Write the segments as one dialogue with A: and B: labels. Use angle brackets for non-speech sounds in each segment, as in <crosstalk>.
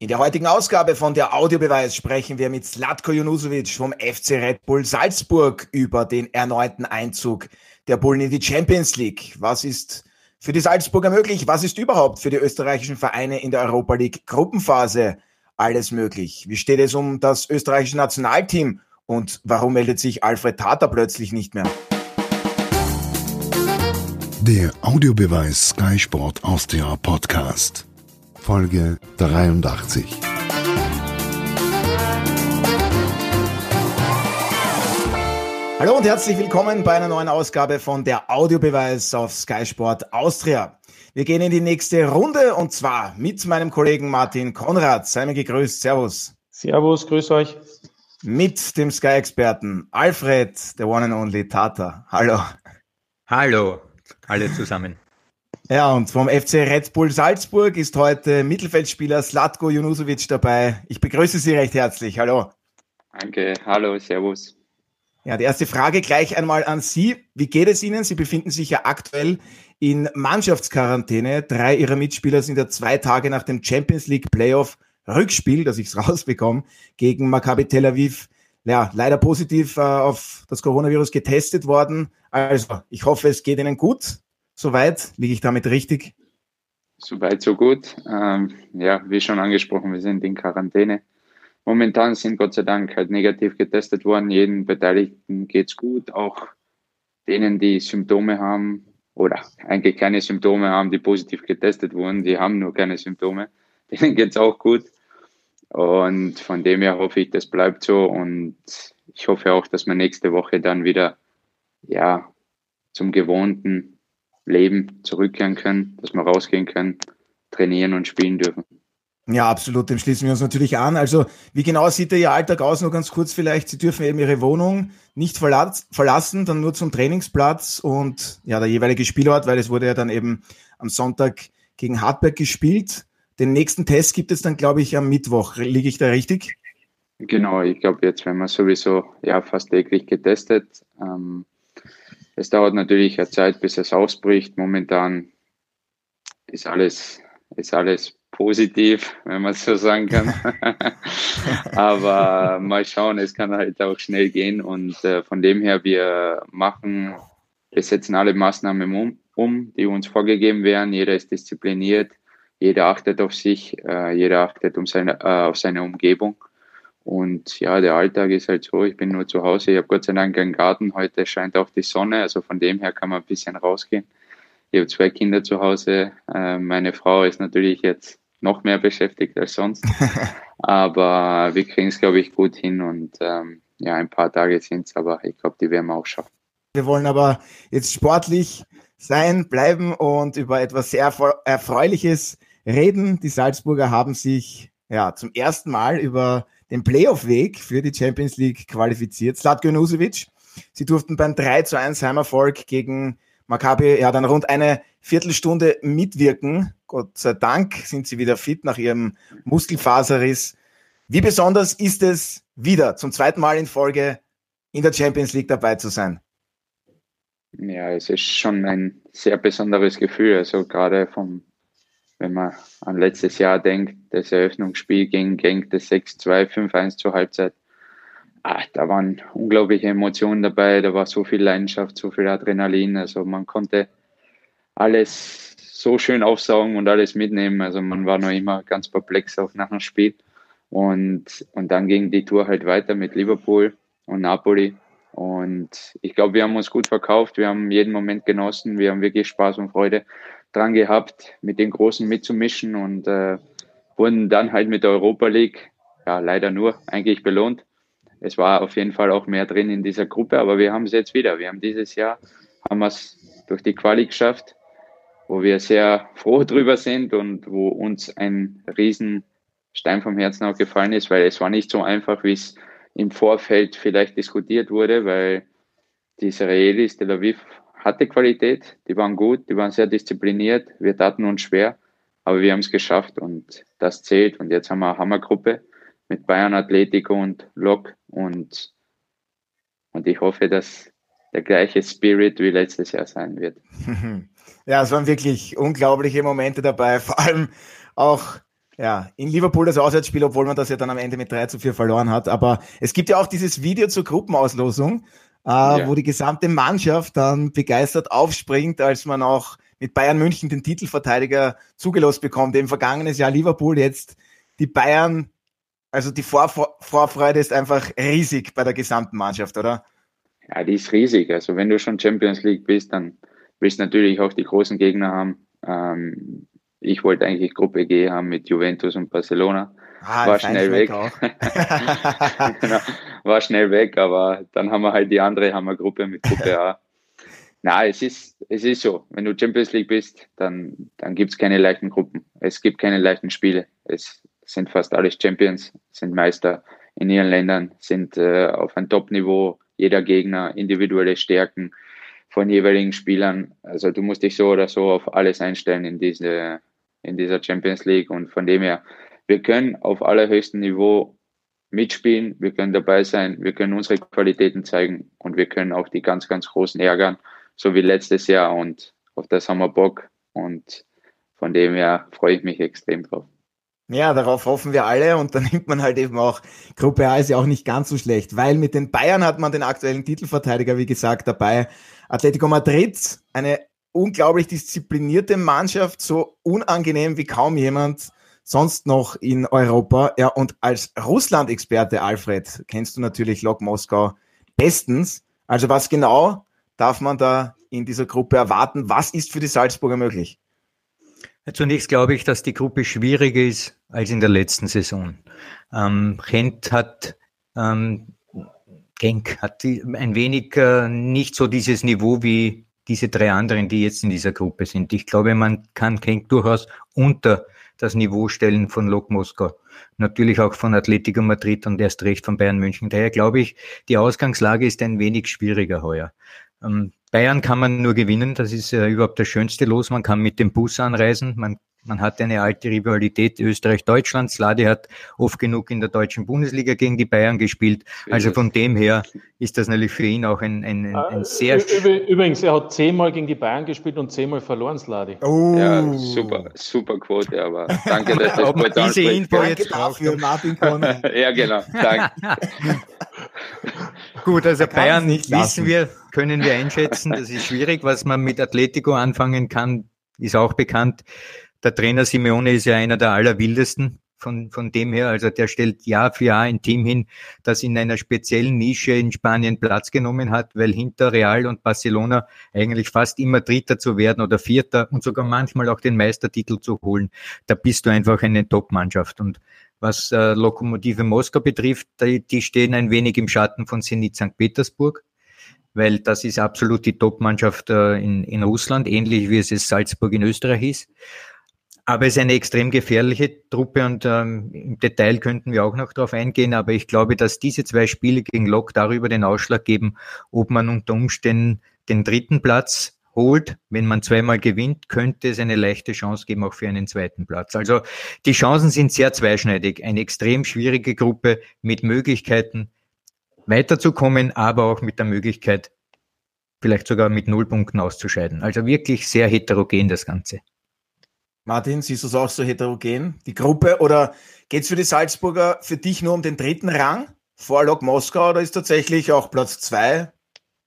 A: In der heutigen Ausgabe von der Audiobeweis sprechen wir mit Slatko Junusovic vom FC Red Bull Salzburg über den erneuten Einzug der Bullen in die Champions League. Was ist für die Salzburger möglich? Was ist überhaupt für die österreichischen Vereine in der Europa League Gruppenphase alles möglich? Wie steht es um das österreichische Nationalteam und warum meldet sich Alfred Tata plötzlich nicht mehr?
B: Der Audiobeweis Sky Sport Austria Podcast. Folge 83.
A: Hallo und herzlich willkommen bei einer neuen Ausgabe von der Audiobeweis auf Sky Sport Austria. Wir gehen in die nächste Runde und zwar mit meinem Kollegen Martin Konrad. Sei mir gegrüßt. Servus.
C: Servus, grüß euch.
A: Mit dem Sky-Experten Alfred, der one and only Tata. Hallo.
D: Hallo, alle zusammen.
A: Ja, und vom FC Red Bull Salzburg ist heute Mittelfeldspieler Slatko Junusovic dabei. Ich begrüße Sie recht herzlich. Hallo.
E: Danke, hallo, servus.
A: Ja, die erste Frage gleich einmal an Sie. Wie geht es Ihnen? Sie befinden sich ja aktuell in Mannschaftsquarantäne. Drei Ihrer Mitspieler sind ja zwei Tage nach dem Champions League Playoff Rückspiel, dass ich es <laughs> rausbekomme, gegen Maccabi Tel Aviv ja, leider positiv äh, auf das Coronavirus getestet worden. Also, ich hoffe, es geht Ihnen gut. Soweit liege ich damit richtig?
E: Soweit, so gut. Ähm, ja, wie schon angesprochen, wir sind in Quarantäne. Momentan sind Gott sei Dank halt negativ getestet worden. Jeden Beteiligten geht's gut, auch denen, die Symptome haben oder eigentlich keine Symptome haben, die positiv getestet wurden, die haben nur keine Symptome. <laughs> Denen geht's auch gut. Und von dem her hoffe ich, das bleibt so. Und ich hoffe auch, dass wir nächste Woche dann wieder ja, zum gewohnten Leben zurückkehren können, dass wir rausgehen können, trainieren und spielen dürfen.
A: Ja, absolut, dem schließen wir uns natürlich an. Also, wie genau sieht Ihr Alltag aus? Nur ganz kurz vielleicht. Sie dürfen eben Ihre Wohnung nicht verlassen, dann nur zum Trainingsplatz und ja, der jeweilige Spielort, weil es wurde ja dann eben am Sonntag gegen Hartberg gespielt. Den nächsten Test gibt es dann, glaube ich, am Mittwoch. Liege ich da richtig?
E: Genau, ich glaube, jetzt werden wir sowieso ja fast täglich getestet. Ähm, es dauert natürlich eine Zeit, bis es ausbricht. Momentan ist alles, ist alles positiv, wenn man es so sagen kann. <laughs> Aber mal schauen, es kann halt auch schnell gehen. Und äh, von dem her, wir machen, wir setzen alle Maßnahmen um, um, die uns vorgegeben werden. Jeder ist diszipliniert, jeder achtet auf sich, äh, jeder achtet um seine, äh, auf seine Umgebung. Und ja, der Alltag ist halt so, ich bin nur zu Hause, ich habe Gott sei Dank einen Garten, heute scheint auch die Sonne, also von dem her kann man ein bisschen rausgehen. Ich habe zwei Kinder zu Hause, äh, meine Frau ist natürlich jetzt noch mehr beschäftigt als sonst, <laughs> aber wir kriegen es, glaube ich, gut hin und ähm, ja, ein paar Tage sind es, aber ich glaube, die werden wir auch schaffen.
A: Wir wollen aber jetzt sportlich sein, bleiben und über etwas sehr Erfreuliches reden. Die Salzburger haben sich ja zum ersten Mal über den Playoff-Weg für die Champions League qualifiziert. Slatko Nusovic, sie durften beim 3 zu 1 Heimerfolg gegen Maccabi ja dann rund eine Viertelstunde mitwirken. Gott sei Dank sind sie wieder fit nach ihrem Muskelfaserriss. Wie besonders ist es, wieder zum zweiten Mal in Folge in der Champions League dabei zu sein?
E: Ja, es ist schon ein sehr besonderes Gefühl. Also gerade vom wenn man an letztes Jahr denkt, das Eröffnungsspiel gegen Genk, das 6-2, 5-1 zur Halbzeit. Ah, da waren unglaubliche Emotionen dabei, da war so viel Leidenschaft, so viel Adrenalin. Also man konnte alles so schön aufsaugen und alles mitnehmen. Also man war noch immer ganz perplex auch nach dem Spiel. Und, und dann ging die Tour halt weiter mit Liverpool und Napoli. Und ich glaube, wir haben uns gut verkauft, wir haben jeden Moment genossen, wir haben wirklich Spaß und Freude dran gehabt, mit den Großen mitzumischen und äh, wurden dann halt mit der Europa League, ja, leider nur eigentlich belohnt. Es war auf jeden Fall auch mehr drin in dieser Gruppe, aber wir haben es jetzt wieder. Wir haben dieses Jahr, haben es durch die Quali geschafft, wo wir sehr <laughs> froh drüber sind und wo uns ein riesen Stein vom Herzen auch gefallen ist, weil es war nicht so einfach, wie es im Vorfeld vielleicht diskutiert wurde, weil die Israelis Tel Aviv hatte Qualität, die waren gut, die waren sehr diszipliniert, wir taten uns schwer, aber wir haben es geschafft und das zählt. Und jetzt haben wir eine Hammergruppe mit Bayern Atletico und Lok und, und ich hoffe, dass der gleiche Spirit wie letztes Jahr sein wird. <laughs>
A: Ja, es waren wirklich unglaubliche Momente dabei, vor allem auch Ja, in Liverpool das Auswärtsspiel, obwohl man das ja dann am Ende mit 3 zu 4 verloren hat. Aber es gibt ja auch dieses Video zur Gruppenauslosung, ja. wo die gesamte Mannschaft dann begeistert aufspringt, als man auch mit Bayern München den Titelverteidiger zugelost bekommt. Im vergangenen Jahr Liverpool, jetzt die Bayern. Also die Vor Vorfreude ist einfach riesig bei der gesamten Mannschaft, oder?
E: Ja, die ist riesig. Also wenn du schon Champions League bist, dann willst du natürlich auch die großen Gegner haben. Ähm, ich wollte eigentlich Gruppe G haben mit Juventus und Barcelona. Ah, war schnell weg. <laughs> genau, war schnell weg, aber dann haben wir halt die andere Hammergruppe mit Gruppe A. <laughs> Na, es ist, es ist so. Wenn du Champions League bist, dann, dann gibt es keine leichten Gruppen. Es gibt keine leichten Spiele. Es sind fast alles Champions, sind Meister in ihren Ländern, sind äh, auf ein Top-Niveau, jeder Gegner, individuelle Stärken von jeweiligen Spielern. Also du musst dich so oder so auf alles einstellen in diese, in dieser Champions League. Und von dem her, wir können auf allerhöchstem Niveau mitspielen, wir können dabei sein, wir können unsere Qualitäten zeigen und wir können auch die ganz, ganz Großen ärgern, so wie letztes Jahr. Und auf das haben wir Bock. Und von dem her freue ich mich extrem drauf.
A: Ja, darauf hoffen wir alle und dann <laughs> nimmt man halt eben auch, Gruppe A ist ja auch nicht ganz so schlecht, weil mit den Bayern hat man den aktuellen Titelverteidiger, wie gesagt, dabei. Atletico Madrid, eine unglaublich disziplinierte Mannschaft, so unangenehm wie kaum jemand sonst noch in Europa. Ja, und als Russland-Experte, Alfred, kennst du natürlich Lok Moskau bestens. Also was genau darf man da in dieser Gruppe erwarten? Was ist für die Salzburger möglich?
D: Zunächst glaube ich, dass die Gruppe schwieriger ist als in der letzten Saison. Ähm, Kent hat ähm, Genk hat ein wenig äh, nicht so dieses Niveau wie diese drei anderen, die jetzt in dieser Gruppe sind. Ich glaube, man kann Genk durchaus unter das Niveau stellen von Lok Moskau. Natürlich auch von Atletico Madrid und erst recht von Bayern München. Daher glaube ich, die Ausgangslage ist ein wenig schwieriger heuer. Ähm, Bayern kann man nur gewinnen, das ist äh, überhaupt das schönste Los. Man kann mit dem Bus anreisen, man man hat eine alte Rivalität Österreich-Deutschland. Sladi hat oft genug in der deutschen Bundesliga gegen die Bayern gespielt. Also von dem her ist das natürlich für ihn auch ein, ein, ein äh, sehr...
C: Übrigens, er hat zehnmal gegen die Bayern gespielt und zehnmal verloren, Sladi.
E: Oh. Ja, super, super Quote, aber danke, dass <laughs> das
A: gut Diese Info jetzt dafür, Martin Konrad. <laughs>
E: ja, genau, danke. <laughs>
D: Gut, also Bayern nicht wissen wir, können wir einschätzen. Das ist schwierig. Was man mit Atletico anfangen kann, ist auch bekannt. Der Trainer Simeone ist ja einer der allerwildesten von, von dem her. Also der stellt Jahr für Jahr ein Team hin, das in einer speziellen Nische in Spanien Platz genommen hat, weil hinter Real und Barcelona eigentlich fast immer Dritter zu werden oder Vierter und sogar manchmal auch den Meistertitel zu holen. Da bist du einfach eine Top-Mannschaft. Und was äh, Lokomotive Moskau betrifft, die, die stehen ein wenig im Schatten von Zenit St. Petersburg weil das ist absolut die Top-Mannschaft äh, in, in Russland, ähnlich wie es Salzburg in Österreich ist. Aber es ist eine extrem gefährliche Truppe und ähm, im Detail könnten wir auch noch darauf eingehen. Aber ich glaube, dass diese zwei Spiele gegen Lok darüber den Ausschlag geben, ob man unter Umständen den dritten Platz holt. Wenn man zweimal gewinnt, könnte es eine leichte Chance geben, auch für einen zweiten Platz. Also die Chancen sind sehr zweischneidig. Eine extrem schwierige Gruppe mit Möglichkeiten weiterzukommen, aber auch mit der Möglichkeit, vielleicht sogar mit Nullpunkten auszuscheiden. Also wirklich sehr heterogen das Ganze.
A: Martin, siehst du es auch so heterogen, die Gruppe? Oder geht es für die Salzburger für dich nur um den dritten Rang vor Lok Moskau oder ist tatsächlich auch Platz zwei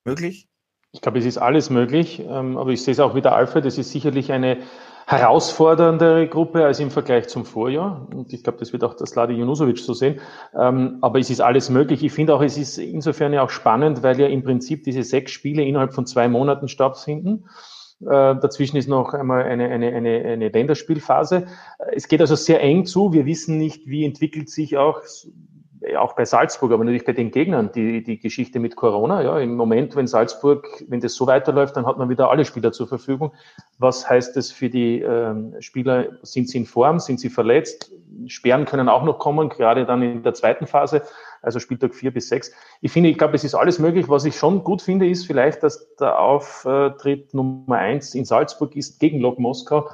A: möglich?
C: Ich glaube, es ist alles möglich, ähm, aber ich sehe es auch wieder Alfred. Es ist sicherlich eine herausforderndere Gruppe als im Vergleich zum Vorjahr. Und ich glaube, das wird auch das Ladi Junusovic so sehen. Ähm, aber es ist alles möglich. Ich finde auch, es ist insofern ja auch spannend, weil ja im Prinzip diese sechs Spiele innerhalb von zwei Monaten stattfinden. Äh, dazwischen ist noch einmal eine, eine, eine, eine Länderspielphase. Es geht also sehr eng zu. Wir wissen nicht, wie entwickelt sich auch auch bei Salzburg, aber natürlich bei den Gegnern, die, die Geschichte mit Corona. Ja, im Moment, wenn Salzburg, wenn das so weiterläuft, dann hat man wieder alle Spieler zur Verfügung. Was heißt das für die ähm, Spieler? Sind sie in Form? Sind sie verletzt? Sperren können auch noch kommen, gerade dann in der zweiten Phase also Spieltag vier bis sechs. Ich finde, ich glaube, es ist alles möglich. Was ich schon gut finde, ist vielleicht, dass der Auftritt Nummer eins in Salzburg ist gegen Lok Moskau,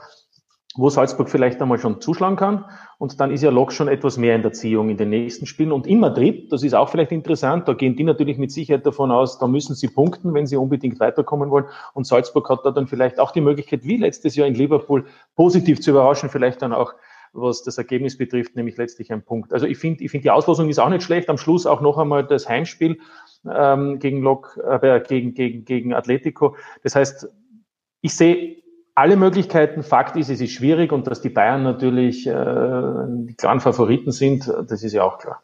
C: wo Salzburg vielleicht einmal schon zuschlagen kann. Und dann ist ja Lok schon etwas mehr in der Ziehung in den nächsten Spielen. Und in Madrid, das ist auch vielleicht interessant, da gehen die natürlich mit Sicherheit davon aus, da müssen sie punkten, wenn sie unbedingt weiterkommen wollen. Und Salzburg hat da dann vielleicht auch die Möglichkeit, wie letztes Jahr in Liverpool, positiv zu überraschen, vielleicht dann auch was das Ergebnis betrifft, nämlich letztlich ein Punkt. Also ich finde, ich finde die Auslosung ist auch nicht schlecht. Am Schluss auch noch einmal das Heimspiel ähm, gegen, Lok, äh, gegen, gegen, gegen Atletico. Das heißt, ich sehe alle Möglichkeiten. Fakt ist, es ist schwierig und dass die Bayern natürlich äh, die klaren Favoriten sind, das ist ja auch klar.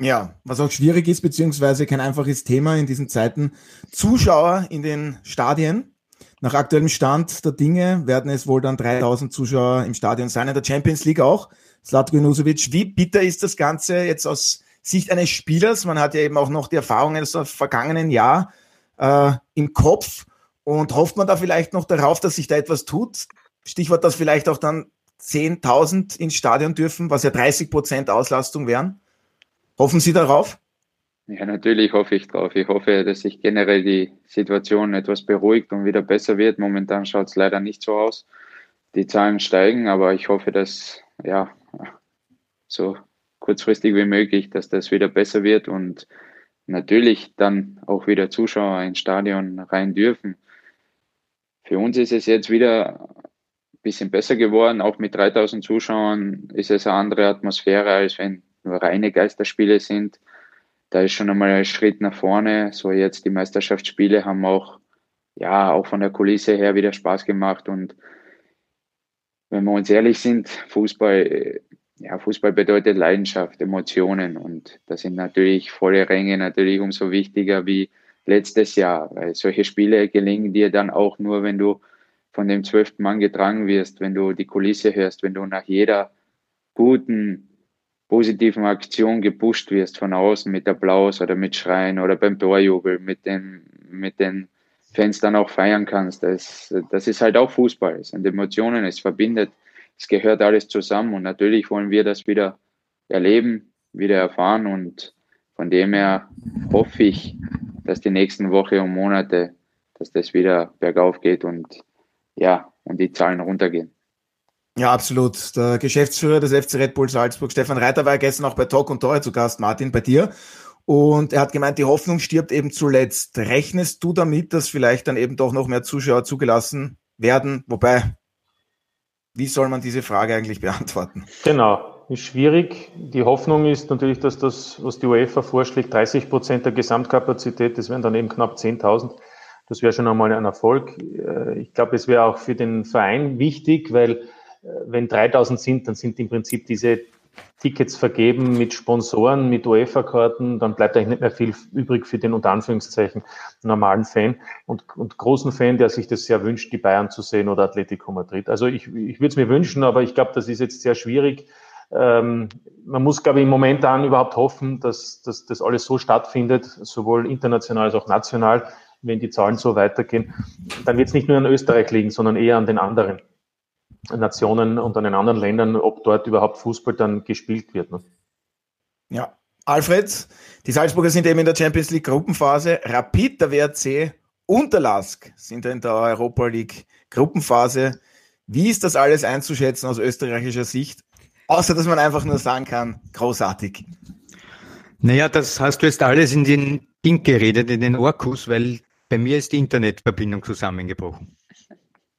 A: Ja, was auch schwierig ist, beziehungsweise kein einfaches Thema in diesen Zeiten. Zuschauer in den Stadien. Nach aktuellem Stand der Dinge werden es wohl dann 3000 Zuschauer im Stadion sein, in der Champions League auch. Slatko Junusovic, wie bitter ist das Ganze jetzt aus Sicht eines Spielers? Man hat ja eben auch noch die Erfahrungen des vergangenen Jahr äh, im Kopf und hofft man da vielleicht noch darauf, dass sich da etwas tut? Stichwort, dass vielleicht auch dann 10.000 ins Stadion dürfen, was ja 30 Prozent Auslastung wären. Hoffen Sie darauf?
E: Ja, natürlich hoffe ich drauf. Ich hoffe, dass sich generell die Situation etwas beruhigt und wieder besser wird. Momentan schaut es leider nicht so aus. Die Zahlen steigen, aber ich hoffe, dass ja so kurzfristig wie möglich, dass das wieder besser wird und natürlich dann auch wieder Zuschauer ins Stadion rein dürfen. Für uns ist es jetzt wieder ein bisschen besser geworden. Auch mit 3000 Zuschauern ist es eine andere Atmosphäre, als wenn nur reine Geisterspiele sind. Da ist schon einmal ein Schritt nach vorne. So jetzt die Meisterschaftsspiele haben auch, ja, auch von der Kulisse her wieder Spaß gemacht. Und wenn wir uns ehrlich sind, Fußball, ja, Fußball bedeutet Leidenschaft, Emotionen. Und da sind natürlich volle Ränge natürlich umso wichtiger wie letztes Jahr. Weil solche Spiele gelingen dir dann auch nur, wenn du von dem zwölften Mann getragen wirst, wenn du die Kulisse hörst, wenn du nach jeder guten positiven Aktion gepusht wirst von außen mit Applaus oder mit Schreien oder beim Torjubel, mit den, mit den Fans dann auch feiern kannst. Das, das ist halt auch Fußball. Es sind Emotionen, es verbindet, es gehört alles zusammen und natürlich wollen wir das wieder erleben, wieder erfahren und von dem her hoffe ich, dass die nächsten Wochen und Monate, dass das wieder bergauf geht und ja, und die Zahlen runtergehen.
A: Ja, absolut. Der Geschäftsführer des FC Red Bull Salzburg, Stefan Reiter, war gestern auch bei Talk und Tore zu Gast, Martin, bei dir. Und er hat gemeint, die Hoffnung stirbt eben zuletzt. Rechnest du damit, dass vielleicht dann eben doch noch mehr Zuschauer zugelassen werden? Wobei, wie soll man diese Frage eigentlich beantworten?
C: Genau, ist schwierig. Die Hoffnung ist natürlich, dass das, was die UEFA vorschlägt, 30 Prozent der Gesamtkapazität, das wären dann eben knapp 10.000. Das wäre schon einmal ein Erfolg. Äh, ich glaube, es wäre auch für den Verein wichtig, weil wenn 3000 sind, dann sind im Prinzip diese Tickets vergeben mit Sponsoren, mit UEFA-Karten, dann bleibt eigentlich nicht mehr viel übrig für den unter Anführungszeichen normalen Fan und, und großen Fan, der sich das sehr wünscht, die Bayern zu sehen oder Atletico Madrid. Also ich, ich würde es mir wünschen, aber ich glaube, das ist jetzt sehr schwierig. Ähm, man muss, glaube ich, im Moment an überhaupt hoffen, dass, dass das alles so stattfindet, sowohl international als auch national, wenn die Zahlen so weitergehen. Dann wird es nicht nur an Österreich liegen, sondern eher an den anderen. Nationen und an den anderen Ländern, ob dort überhaupt Fußball dann gespielt wird. Ne?
A: Ja, Alfred, die Salzburger sind eben in der Champions League Gruppenphase. Rapid, der WRC und der LASK sind in der Europa League Gruppenphase. Wie ist das alles einzuschätzen aus österreichischer Sicht? Außer, dass man einfach nur sagen kann, großartig.
D: Naja, das hast du jetzt alles in den Ding geredet, in den Orkus, weil bei mir ist die Internetverbindung zusammengebrochen.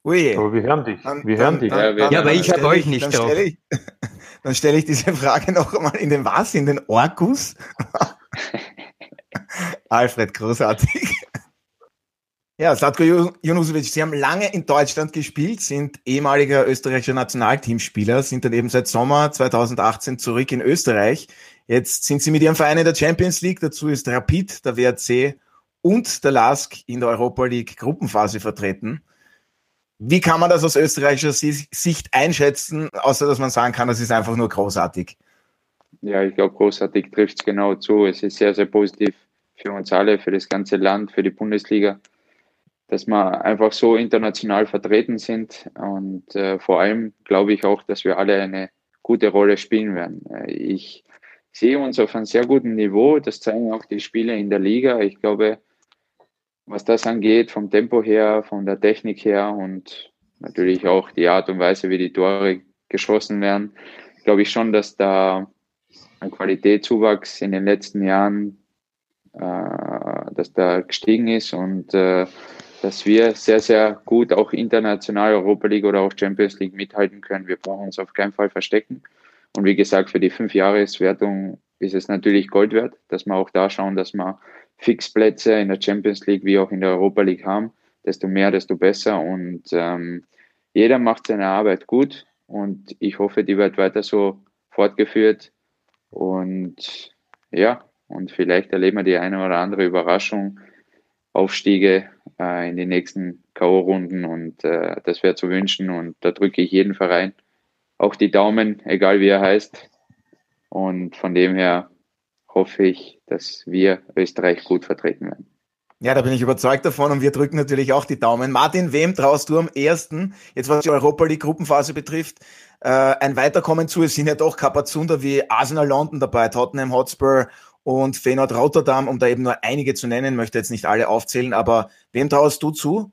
C: Ui. Aber wir hören dich. Dann, wir hören dann, dich.
D: Dann, ja, aber ich habe euch nicht
A: drauf. Stelle ich, <laughs> dann stelle ich diese Frage noch einmal in den was? In den Orkus? <laughs> Alfred, großartig. Ja, Slatko Junusovic, Sie haben lange in Deutschland gespielt, sind ehemaliger österreichischer Nationalteamspieler, sind dann eben seit Sommer 2018 zurück in Österreich. Jetzt sind Sie mit Ihrem Verein in der Champions League, dazu ist Rapid, der WRC und der LASK in der Europa League Gruppenphase vertreten. Wie kann man das aus österreichischer Sicht einschätzen, außer dass man sagen kann, das ist einfach nur großartig?
E: Ja, ich glaube, großartig trifft es genau zu. Es ist sehr, sehr positiv für uns alle, für das ganze Land, für die Bundesliga, dass wir einfach so international vertreten sind. Und äh, vor allem glaube ich auch, dass wir alle eine gute Rolle spielen werden. Äh, ich sehe uns auf einem sehr guten Niveau. Das zeigen auch die Spiele in der Liga. Ich glaube, was das angeht, vom Tempo her, von der Technik her und natürlich auch die Art und Weise, wie die Tore geschossen werden, glaube ich schon, dass da ein Qualitätszuwachs in den letzten Jahren, äh, dass da gestiegen ist und äh, dass wir sehr, sehr gut auch international Europa League oder auch Champions League mithalten können. Wir brauchen uns auf keinen Fall verstecken. Und wie gesagt, für die Fünfjahreswertung ist es natürlich Gold wert, dass wir auch da schauen, dass wir Fixplätze in der Champions League wie auch in der Europa League haben. Desto mehr, desto besser. Und ähm, jeder macht seine Arbeit gut. Und ich hoffe, die wird weiter so fortgeführt. Und ja, und vielleicht erleben wir die eine oder andere Überraschung Aufstiege äh, in die nächsten K.O.-Runden und äh, das wäre zu wünschen und da drücke ich jeden Verein auch die Daumen, egal wie er heißt. Und von dem her hoffe ich, dass wir Österreich gut vertreten werden.
A: Ja, da bin ich überzeugt davon und wir drücken natürlich auch die Daumen. Martin, wem traust du am ersten, jetzt was die Europa League Gruppenphase betrifft, äh, ein Weiterkommen zu? Es sind ja doch Kapazunder wie Arsenal London dabei, Tottenham Hotspur und Feyenoord Rotterdam, um da eben nur einige zu nennen, möchte jetzt nicht alle aufzählen, aber wem traust du zu?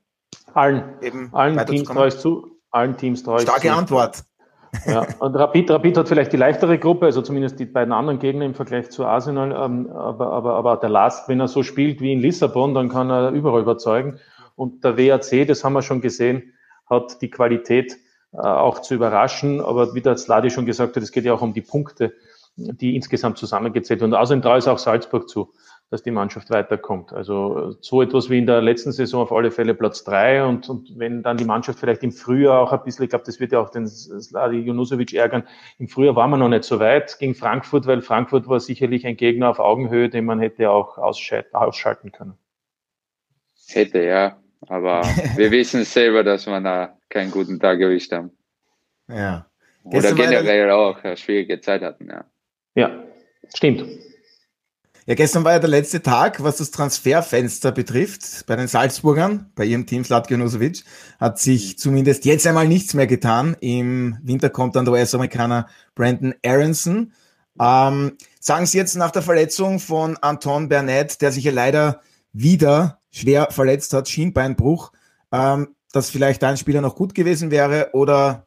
C: Allen. Eben allen Teams traue ich zu. Allen Teams traue ich
A: Starke zu. Antwort.
C: Ja, und Rapid, Rapid hat vielleicht die leichtere Gruppe, also zumindest die beiden anderen Gegner im Vergleich zu Arsenal, ähm, aber, aber, aber der Last, wenn er so spielt wie in Lissabon, dann kann er überall überzeugen. Und der WAC, das haben wir schon gesehen, hat die Qualität äh, auch zu überraschen, aber wie der Sladi schon gesagt hat, es geht ja auch um die Punkte die insgesamt zusammengezählt. Und außerdem traue ich auch Salzburg zu, dass die Mannschaft weiterkommt. Also so etwas wie in der letzten Saison auf alle Fälle Platz drei und, und wenn dann die Mannschaft vielleicht im Frühjahr auch ein bisschen, ich glaube, das wird ja auch den Sladi Junusovic ärgern, im Frühjahr waren wir noch nicht so weit gegen Frankfurt, weil Frankfurt war sicherlich ein Gegner auf Augenhöhe, den man hätte auch ausschalten können.
E: Hätte, ja. Aber <laughs> wir wissen selber, dass wir da keinen guten Tag erwischt haben.
A: Ja.
E: Oder generell auch eine schwierige Zeit hatten, ja.
C: Ja, stimmt.
A: Ja, gestern war ja der letzte Tag, was das Transferfenster betrifft. Bei den Salzburgern, bei ihrem Team Slatko Nosovic, hat sich zumindest jetzt einmal nichts mehr getan. Im Winter kommt dann der US-Amerikaner Brandon Aronson. Ähm, sagen Sie jetzt nach der Verletzung von Anton Bernett, der sich ja leider wieder schwer verletzt hat, Schienbeinbruch, ähm, dass vielleicht ein Spieler noch gut gewesen wäre oder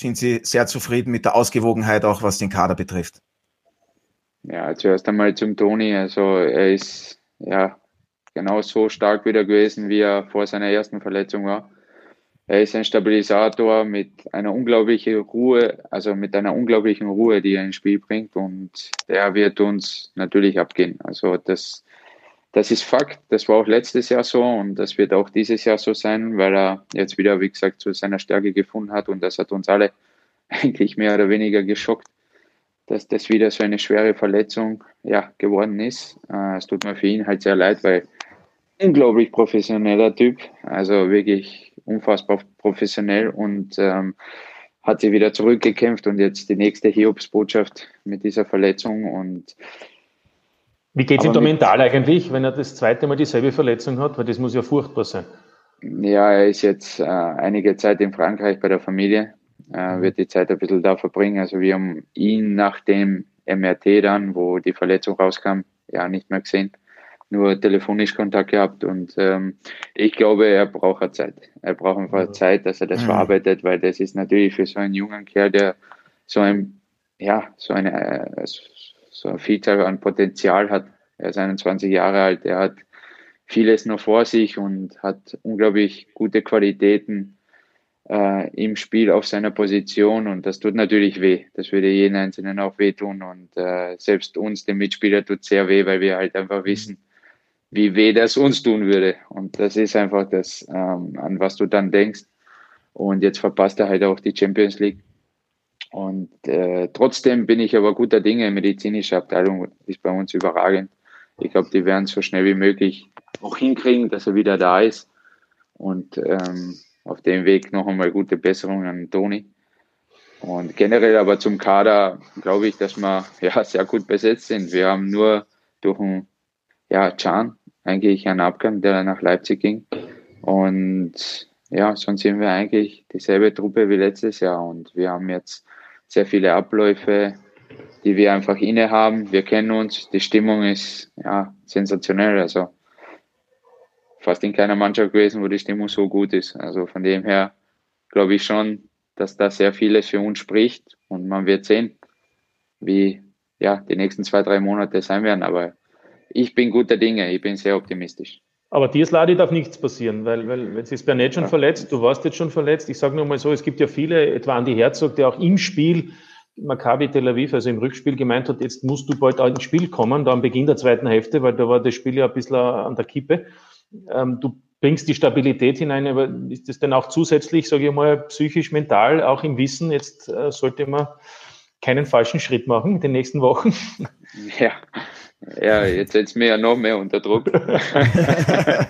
A: sind Sie sehr zufrieden mit der Ausgewogenheit, auch was den Kader betrifft?
E: Ja, zuerst einmal zum Toni. Also er ist ja genau so stark wieder gewesen, wie er vor seiner ersten Verletzung war. Er ist ein Stabilisator mit einer unglaublichen Ruhe, also mit einer unglaublichen Ruhe, die er ins Spiel bringt und der wird uns natürlich abgehen. Also das, das ist Fakt. Das war auch letztes Jahr so und das wird auch dieses Jahr so sein, weil er jetzt wieder, wie gesagt, zu seiner Stärke gefunden hat und das hat uns alle <laughs> eigentlich mehr oder weniger geschockt dass das wieder so eine schwere Verletzung ja, geworden ist. Äh, es tut mir für ihn halt sehr leid, weil unglaublich professioneller Typ, also wirklich unfassbar professionell und ähm, hat sich wieder zurückgekämpft und jetzt die nächste Hiobsbotschaft mit dieser Verletzung und
C: wie geht es ihm da mental eigentlich, wenn er das zweite Mal dieselbe Verletzung hat? Weil das muss ja furchtbar sein.
E: Ja, er ist jetzt äh, einige Zeit in Frankreich bei der Familie äh, wird die Zeit ein bisschen da verbringen. Also wir haben ihn nach dem MRT dann, wo die Verletzung rauskam, ja nicht mehr gesehen, nur telefonisch Kontakt gehabt und ähm, ich glaube, er braucht eine Zeit. Er braucht einfach. Zeit, dass er das verarbeitet, weil das ist natürlich für so einen jungen Kerl, der so ein, ja, so eine, äh, so eine Vielzahl an Potenzial hat. Er ist 21 Jahre alt, er hat vieles noch vor sich und hat unglaublich gute Qualitäten äh, im Spiel auf seiner Position und das tut natürlich weh. Das würde jeden Einzelnen auch wehtun und äh, selbst uns, dem Mitspieler, tut sehr weh, weil wir halt einfach wissen, wie weh das uns tun würde. Und das ist einfach das, ähm, an was du dann denkst. Und jetzt verpasst er halt auch die Champions League. Und äh, trotzdem bin ich aber guter Dinge. Medizinische Abteilung ist bei uns überragend. Ich glaube, die werden so schnell wie möglich auch hinkriegen, dass er wieder da ist. Und ähm, auf dem Weg noch einmal gute Besserung an Toni. Und generell aber zum Kader glaube ich, dass wir <laughs> ja sehr gut besetzt sind. Wir haben nur durch einen ja, Can eigentlich einen Abgang, der nach Leipzig ging. Und ja, sonst sind wir eigentlich dieselbe Truppe wie letztes Jahr. Und wir haben jetzt sehr viele Abläufe, die wir einfach inne haben. Wir kennen uns, die Stimmung ist ja sensationell. Also fast in keiner Mannschaft gewesen, wo die Stimmung so gut ist. Also von dem her glaube ich schon, dass da sehr vieles für uns spricht und man wird sehen, wie ja, die nächsten zwei, drei Monate sein werden. Aber ich bin guter Dinge, ich bin sehr optimistisch.
C: Aber dir, Sladi, darf nichts passieren, weil, weil jetzt ist Bernett schon ja. verletzt, du warst jetzt schon verletzt. Ich sage nur mal so, es gibt ja viele, etwa Andi Herzog, der auch im Spiel Maccabi Tel Aviv, also im Rückspiel gemeint hat, jetzt musst du bald ins Spiel kommen, da am Beginn der zweiten Hälfte, weil da war das Spiel ja ein bisschen an der Kippe. Ähm, du bringst die Stabilität hinein, aber ist das denn auch zusätzlich, sage ich mal, psychisch, mental, auch im Wissen, jetzt äh, sollte man keinen falschen Schritt machen in den nächsten Wochen?
E: Ja, ja, jetzt setzt mir ja noch mehr unter Druck. <laughs> ja.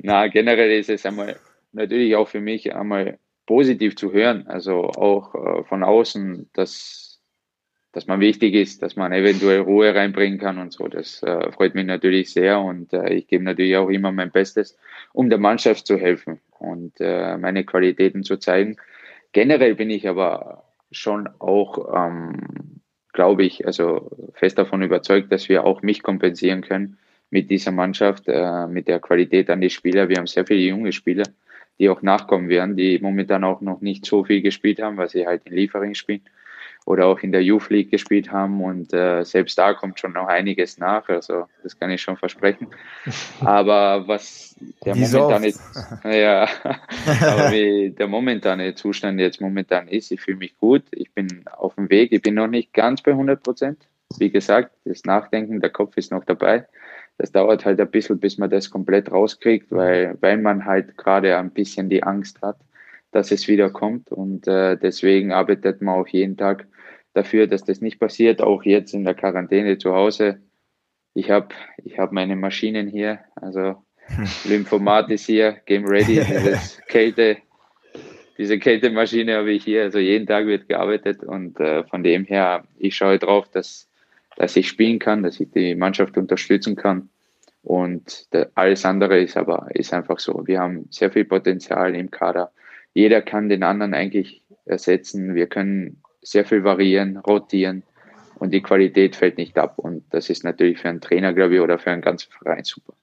E: Na, generell ist es einmal natürlich auch für mich einmal positiv zu hören, also auch äh, von außen, dass, dass man wichtig ist, dass man eventuell Ruhe reinbringen kann und so. Das äh, freut mich natürlich sehr und äh, ich gebe natürlich auch immer mein Bestes, um der Mannschaft zu helfen und äh, meine Qualitäten zu zeigen. Generell bin ich aber schon auch ähm, glaube ich, also fest davon überzeugt, dass wir auch mich kompensieren können mit dieser Mannschaft, äh, mit der Qualität an die Spieler. Wir haben sehr viele junge Spieler, die auch nachkommen werden, die momentan auch noch nicht so viel gespielt haben, weil sie halt in Liefering spielen oder auch in der Youth League gespielt haben und äh, selbst da kommt schon noch einiges nach, also das kann ich schon versprechen. <laughs> Aber was der wie momentane, ja, aber wie der momentane Zustand jetzt momentan ist, ich fühle mich gut, ich bin auf dem Weg, ich bin noch nicht ganz bei 100 Prozent. Wie gesagt, das Nachdenken, der Kopf ist noch dabei. Das dauert halt ein bisschen, bis man das komplett rauskriegt, weil, weil man halt gerade ein bisschen die Angst hat, dass es wieder kommt. Und äh, deswegen arbeitet man auch jeden Tag dafür, dass das nicht passiert, auch jetzt in der Quarantäne zu Hause. Ich habe ich hab meine Maschinen hier, also <laughs> Lymphomat ist hier, Game Ready, <laughs> dieses Kälte, diese Kältemaschine habe ich hier, also jeden Tag wird gearbeitet und äh, von dem her, ich schaue drauf, dass, dass ich spielen kann, dass ich die Mannschaft unterstützen kann und alles andere ist aber ist einfach so. Wir haben sehr viel Potenzial im Kader. Jeder kann den anderen eigentlich ersetzen. Wir können sehr viel variieren, rotieren und die Qualität fällt nicht ab. Und das ist natürlich für einen Trainer, glaube ich, oder für einen ganzen Verein super.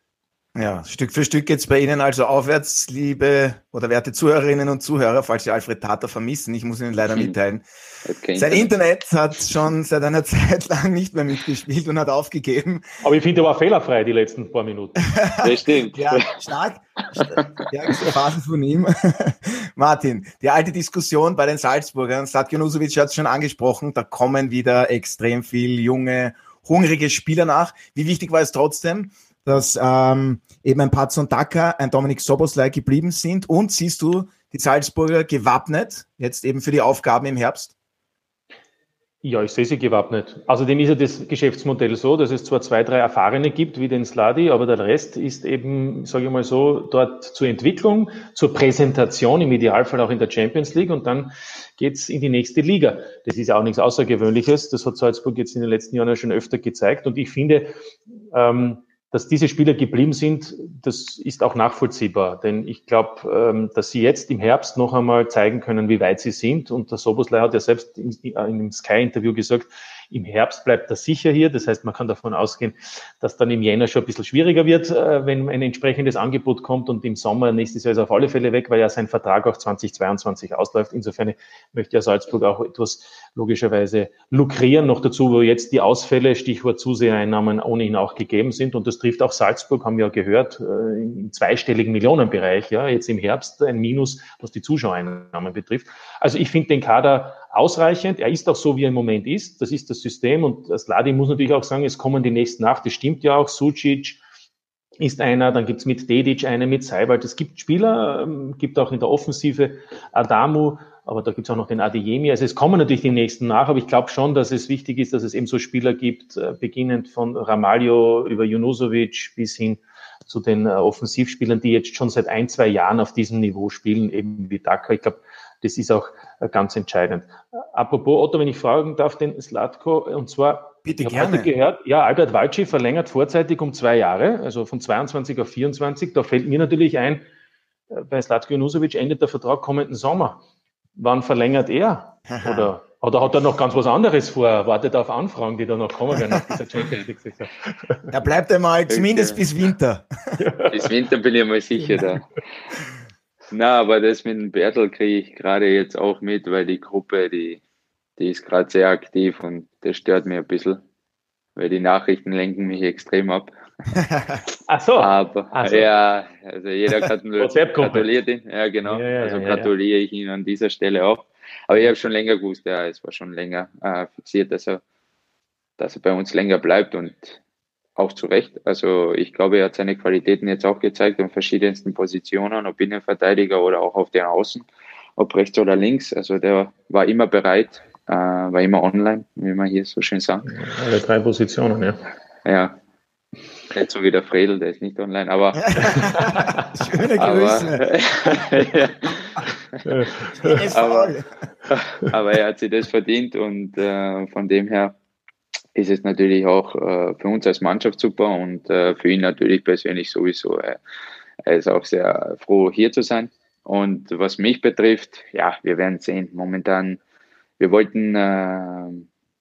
A: Ja, Stück für Stück geht es bei Ihnen also aufwärts, liebe oder werte Zuhörerinnen und Zuhörer, falls Sie Alfred Tater vermissen. Ich muss Ihnen leider <laughs> mitteilen. Okay. Sein Internet hat schon seit einer <laughs> Zeit lang nicht mehr mitgespielt und hat aufgegeben.
C: Aber ich finde, er war fehlerfrei die letzten paar Minuten. <laughs>
E: Das stimmt.
A: ja, stark. Stärkste Phase von ihm. Martin, die alte Diskussion bei den Salzburgern, Slatko Nusovic hat es schon angesprochen, da kommen wieder extrem viel junge, hungrige Spieler nach. Wie wichtig war es trotzdem, dass ähm, eben ein Patson Daka, ein Dominik Soboslai geblieben sind und siehst du die Salzburger gewappnet, jetzt eben für die Aufgaben im Herbst?
C: Ja, ich sehe sie gewappnet. Außerdem ist ja das Geschäftsmodell so, dass es zwar zwei, drei Erfahrene gibt, wie den Sladi, aber der Rest ist eben, sage ich mal so, dort zur Entwicklung, zur Präsentation, im Idealfall auch in der Champions League und dann geht's in die nächste Liga. Das ist ja auch nichts Außergewöhnliches. Das hat Salzburg jetzt in den letzten Jahren ja schon öfter gezeigt und ich finde, ähm, dass diese Spieler geblieben sind, das ist auch nachvollziehbar. Denn ich glaube, ähm, dass sie jetzt im Herbst noch einmal zeigen können, wie weit sie sind. Und der Soboslai hat ja selbst in, in einem Sky-Interview gesagt, im Herbst bleibt er sicher hier. Das heißt, man kann davon ausgehen, dass dann im Jänner schon ein bisschen schwieriger wird, äh, wenn ein entsprechendes Angebot kommt. Und im Sommer nächstes Jahr ist er auf alle Fälle weg, weil ja sein Vertrag auch 2022 ausläuft. Insofern möchte ja Salzburg auch etwas logischerweise lukrieren. Noch dazu, wo jetzt die Ausfälle, Stichwort Zusehereinnahmen, ohnehin auch gegeben sind. Und das trifft auch Salzburg, haben wir ja gehört, äh, im zweistelligen Millionenbereich. Ja, jetzt im Herbst ein Minus, was die Zuschauereinnahmen betrifft. Also ich finde den Kader ausreichend. Er ist auch so, wie er im Moment ist. Das ist das System. Und das Ladi muss natürlich auch sagen, es kommen die nächsten nach. Das stimmt ja auch. Sucic ist einer, dann gibt's mit Dedic einen, mit Seibald. Es gibt Spieler, ähm, gibt auch in der Offensive Adamu, aber da gibt's auch noch den Adeyemi. Also es kommen natürlich die nächsten nach, aber ich glaube schon, dass es wichtig ist, dass es eben so Spieler gibt, äh, beginnend von Ramalho über Junusovic bis hin zu den äh, Offensivspielern, die jetzt schon seit ein, zwei Jahren auf diesem Niveau spielen, eben wie Daka. Ich glaube, das ist auch äh, ganz entscheidend. Apropos Otto, wenn ich fragen darf, den Slatko, und zwar,
A: Bitte
C: ich
A: gerne.
C: gehört, ja, Albert Walci verlängert vorzeitig um zwei Jahre, also von 22 auf 24. Da fällt mir natürlich ein, äh, bei Slatko Junusovic endet der Vertrag kommenden Sommer. Wann verlängert er? Oder, oder hat er noch ganz was anderes vor? Wartet auf Anfragen, die da noch kommen werden <laughs> nach dieser Champions League Saison.
A: Er bleibt einmal zumindest bis Winter.
E: bis Winter bin ich mal sicher da. <laughs> Na, aber das mit dem Bertel kriege ich gerade jetzt auch mit, weil die Gruppe, die, die ist gerade sehr aktiv und das stört mir ein bisschen, weil die Nachrichten lenken mich extrem ab. <laughs> Ach so. Aber, Ach so. ja, also jeder <laughs> gratuliert ihn. Ja, genau. Ja, ja, also gratuliere ich ihn an dieser Stelle auch. Aber ich habe schon länger gewusst, ja, es war schon länger äh, fixiert, dass er, dass er bei uns länger bleibt und auch zu Recht. Also ich glaube, er hat seine Qualitäten jetzt auch gezeigt in verschiedensten Positionen, ob Innenverteidiger oder auch auf den Außen, ob rechts oder links. Also der war immer bereit, äh, war immer online, wie man hier so schön sagt.
C: Alle drei Positionen, ja.
E: Ja. Nicht so wie der Fredel, der ist nicht online, aber. <laughs> Schöne Grüße. Aber, aber, aber, er hat sich das verdient und äh, von dem her ist es natürlich auch äh, für uns als Mannschaft super und äh, für ihn natürlich persönlich sowieso. er ist auch sehr froh, hier zu sein. Und was mich betrifft, ja, wir werden sehen. Momentan wir wollten äh,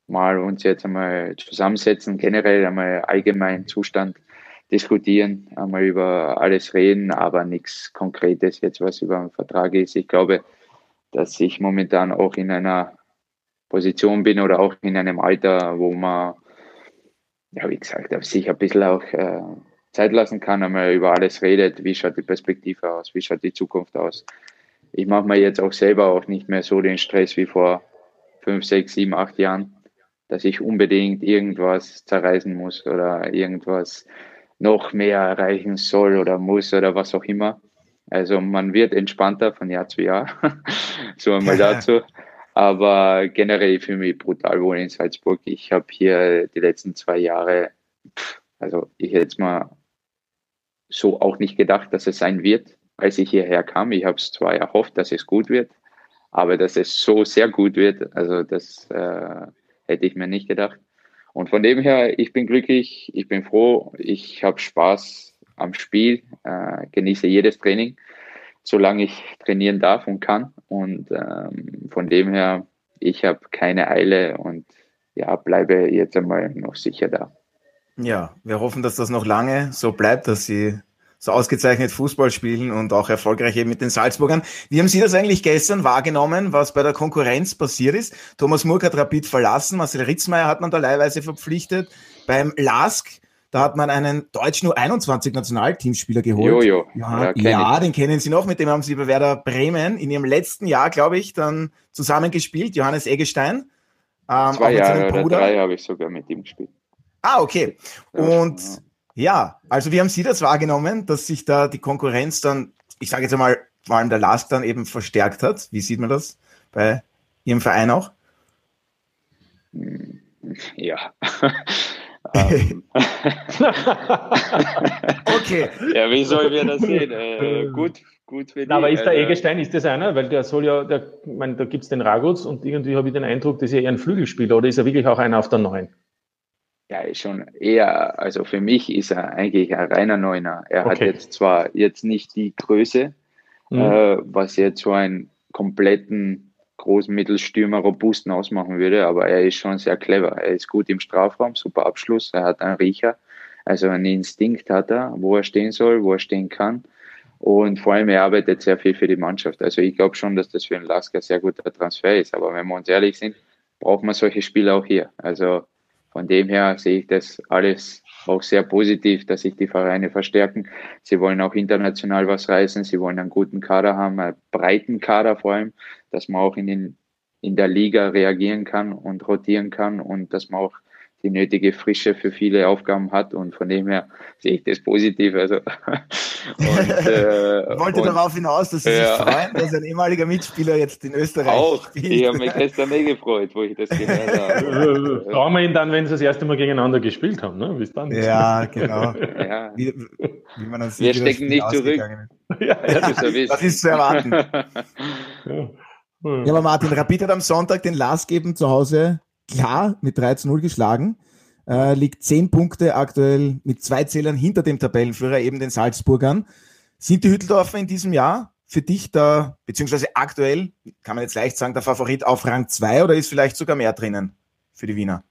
E: mal uns jetzt einmal zusammensetzen, generell einmal allgemeinen Zustand diskutieren, einmal über alles reden, aber nichts Konkretes jetzt, was über einen Vertrag ist. Ich glaube, dass ich momentan auch in einer Position bin oder auch in einem Alter, wo man, ja, wie gesagt, sich ein bisschen auch äh, Zeit lassen kann, einmal über alles redet, wie schaut die Perspektive aus, wie schaut die Zukunft aus. Ich mache mir jetzt auch selber auch nicht mehr so den Stress wie vor fünf, sechs, sieben, acht Jahren, dass ich unbedingt irgendwas zerreißen muss oder irgendwas noch mehr erreichen soll oder muss oder was auch immer. Also man wird entspannter von Jahr zu Jahr. <laughs> so einmal <laughs> dazu. Aber generell für mich brutal wohl in Salzburg. Ich habe hier die letzten zwei Jahre, also ich hätte jetzt mal so auch nicht gedacht, dass es sein wird, als ich hierher kam. Ich habe es zwar erhofft, dass es gut wird, aber dass es so sehr gut wird, also das äh, hätte ich mir nicht gedacht. Und von dem her, ich bin glücklich, ich bin froh, ich habe Spaß am Spiel, äh, genieße jedes Training, solange ich trainieren darf und kann. Und ähm, von dem her, ich habe keine Eile und ja, bleibe jetzt einmal noch sicher da.
A: Ja, wir hoffen, dass das noch lange so bleibt, dass Sie so ausgezeichnet Fußball spielen und auch erfolgreich eben mit den Salzburgern. Wie haben Sie das eigentlich gestern wahrgenommen, was bei der Konkurrenz passiert ist? Thomas Murk hat Rapid verlassen, Marcel Ritzmeier hat man da leihweise verpflichtet. Beim LASK, da hat man einen deutschen U21 Nationalteamspieler geholt. Jojo. Ja, ja, ja den kennen Sie noch, mit dem haben Sie bei Werder Bremen in Ihrem letzten Jahr, glaube ich, dann zusammengespielt, Johannes Eggestein.
E: Ähm, Zwei Jahre oder drei habe ich sogar mit ihm gespielt.
A: Ah, okay. Und ja, also wie haben Sie das wahrgenommen, dass sich da die Konkurrenz dann, ich sage jetzt einmal, vor allem der Last dann eben verstärkt hat? Wie sieht man das bei Ihrem Verein auch?
E: Ja. <laughs> Ähm. <laughs>
A: okay.
E: Ja, wie sollen wir das sehen? Äh, <laughs> gut, gut
C: für die. aber ist der äh, Egestein, ist das einer? Weil der soll ja, der, ich meine, da gibt es den Raguz und irgendwie habe ich den Eindruck, das ist ja eher ein Flügelspieler oder ist er wirklich auch einer auf der Neuen?
E: Ja, ist schon eher, also für mich ist er eigentlich ein reiner Neuner. Er okay. hat jetzt zwar jetzt nicht die Größe, mhm. äh, was jetzt so einen kompletten großen Mittelstürmer robusten ausmachen würde, aber er ist schon sehr clever. Er ist gut im Strafraum, super Abschluss, er hat einen Riecher, also einen Instinkt hat er, wo er stehen soll, wo er stehen kann. Und vor allem, er arbeitet sehr viel für die Mannschaft. Also ich glaube schon, dass das für einen Lasker sehr guter Transfer ist. Aber wenn wir uns ehrlich sind, braucht man solche Spieler auch hier. Also von dem her sehe ich das alles auch sehr positiv, dass sich die Vereine verstärken. Sie wollen auch international was reißen. Sie wollen einen guten Kader haben, einen breiten Kader vor allem, dass man auch in, den, in der Liga reagieren kann und rotieren kann und dass man auch die nötige Frische für viele Aufgaben hat und von dem her sehe ich das positiv. Also, <laughs> und,
A: äh, <laughs> wollte und, darauf hinaus, dass Sie sich freuen, dass ein ehemaliger Mitspieler jetzt in Österreich
E: auch. spielt. Ich habe mich gestern eh gefreut, wo ich das gehört habe. <laughs>
C: Fragen wir ihn dann, wenn Sie das erste Mal gegeneinander gespielt haben, ne?
A: Bis dann. Ja, genau. ja. Wie,
E: wie man dann sieht, wir stecken nicht zurück.
A: Ja, das, ist das ist zu erwarten. ja. ja, aber Martin, Rapid hat am Sonntag den Lars geben zu Hause klar mit 3 zu 0 geschlagen. Äh, liegt zehn Punkte aktuell mit zwei Zählern hinter dem Tabellenführer, eben den Salzburgern. Sind die Hütteldorfer in diesem Jahr für dich da, beziehungsweise aktuell, kann man jetzt leicht sagen, der Favorit auf Rang 2 oder ist vielleicht sogar mehr drinnen für die Wiener?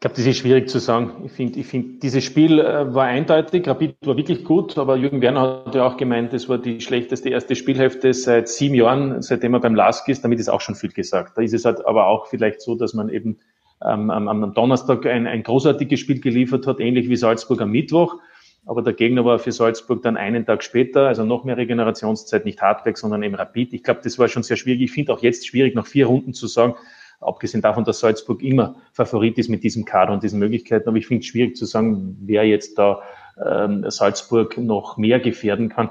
C: Ich glaube, das ist schwierig zu sagen. Ich finde, ich find, dieses Spiel äh, war eindeutig. Rapid war wirklich gut, aber Jürgen Werner hat ja auch gemeint, es war die schlechteste erste Spielhälfte seit sieben Jahren, seitdem er beim LASK ist. Damit ist auch schon viel gesagt. Da ist es halt aber auch vielleicht so, dass man eben ähm, am Donnerstag ein, ein großartiges Spiel geliefert hat, ähnlich wie Salzburg am Mittwoch. Aber der Gegner war für Salzburg dann einen Tag später, also noch mehr Regenerationszeit, nicht Hardback, sondern eben Rapid. Ich glaube, das war schon sehr schwierig. Ich finde auch jetzt schwierig, nach vier Runden zu sagen, abgesehen davon, dass Salzburg immer Favorit ist mit diesem Kader und diesen Möglichkeiten. Aber ich finde es schwierig zu sagen, wer jetzt da ähm, Salzburg noch mehr gefährden kann.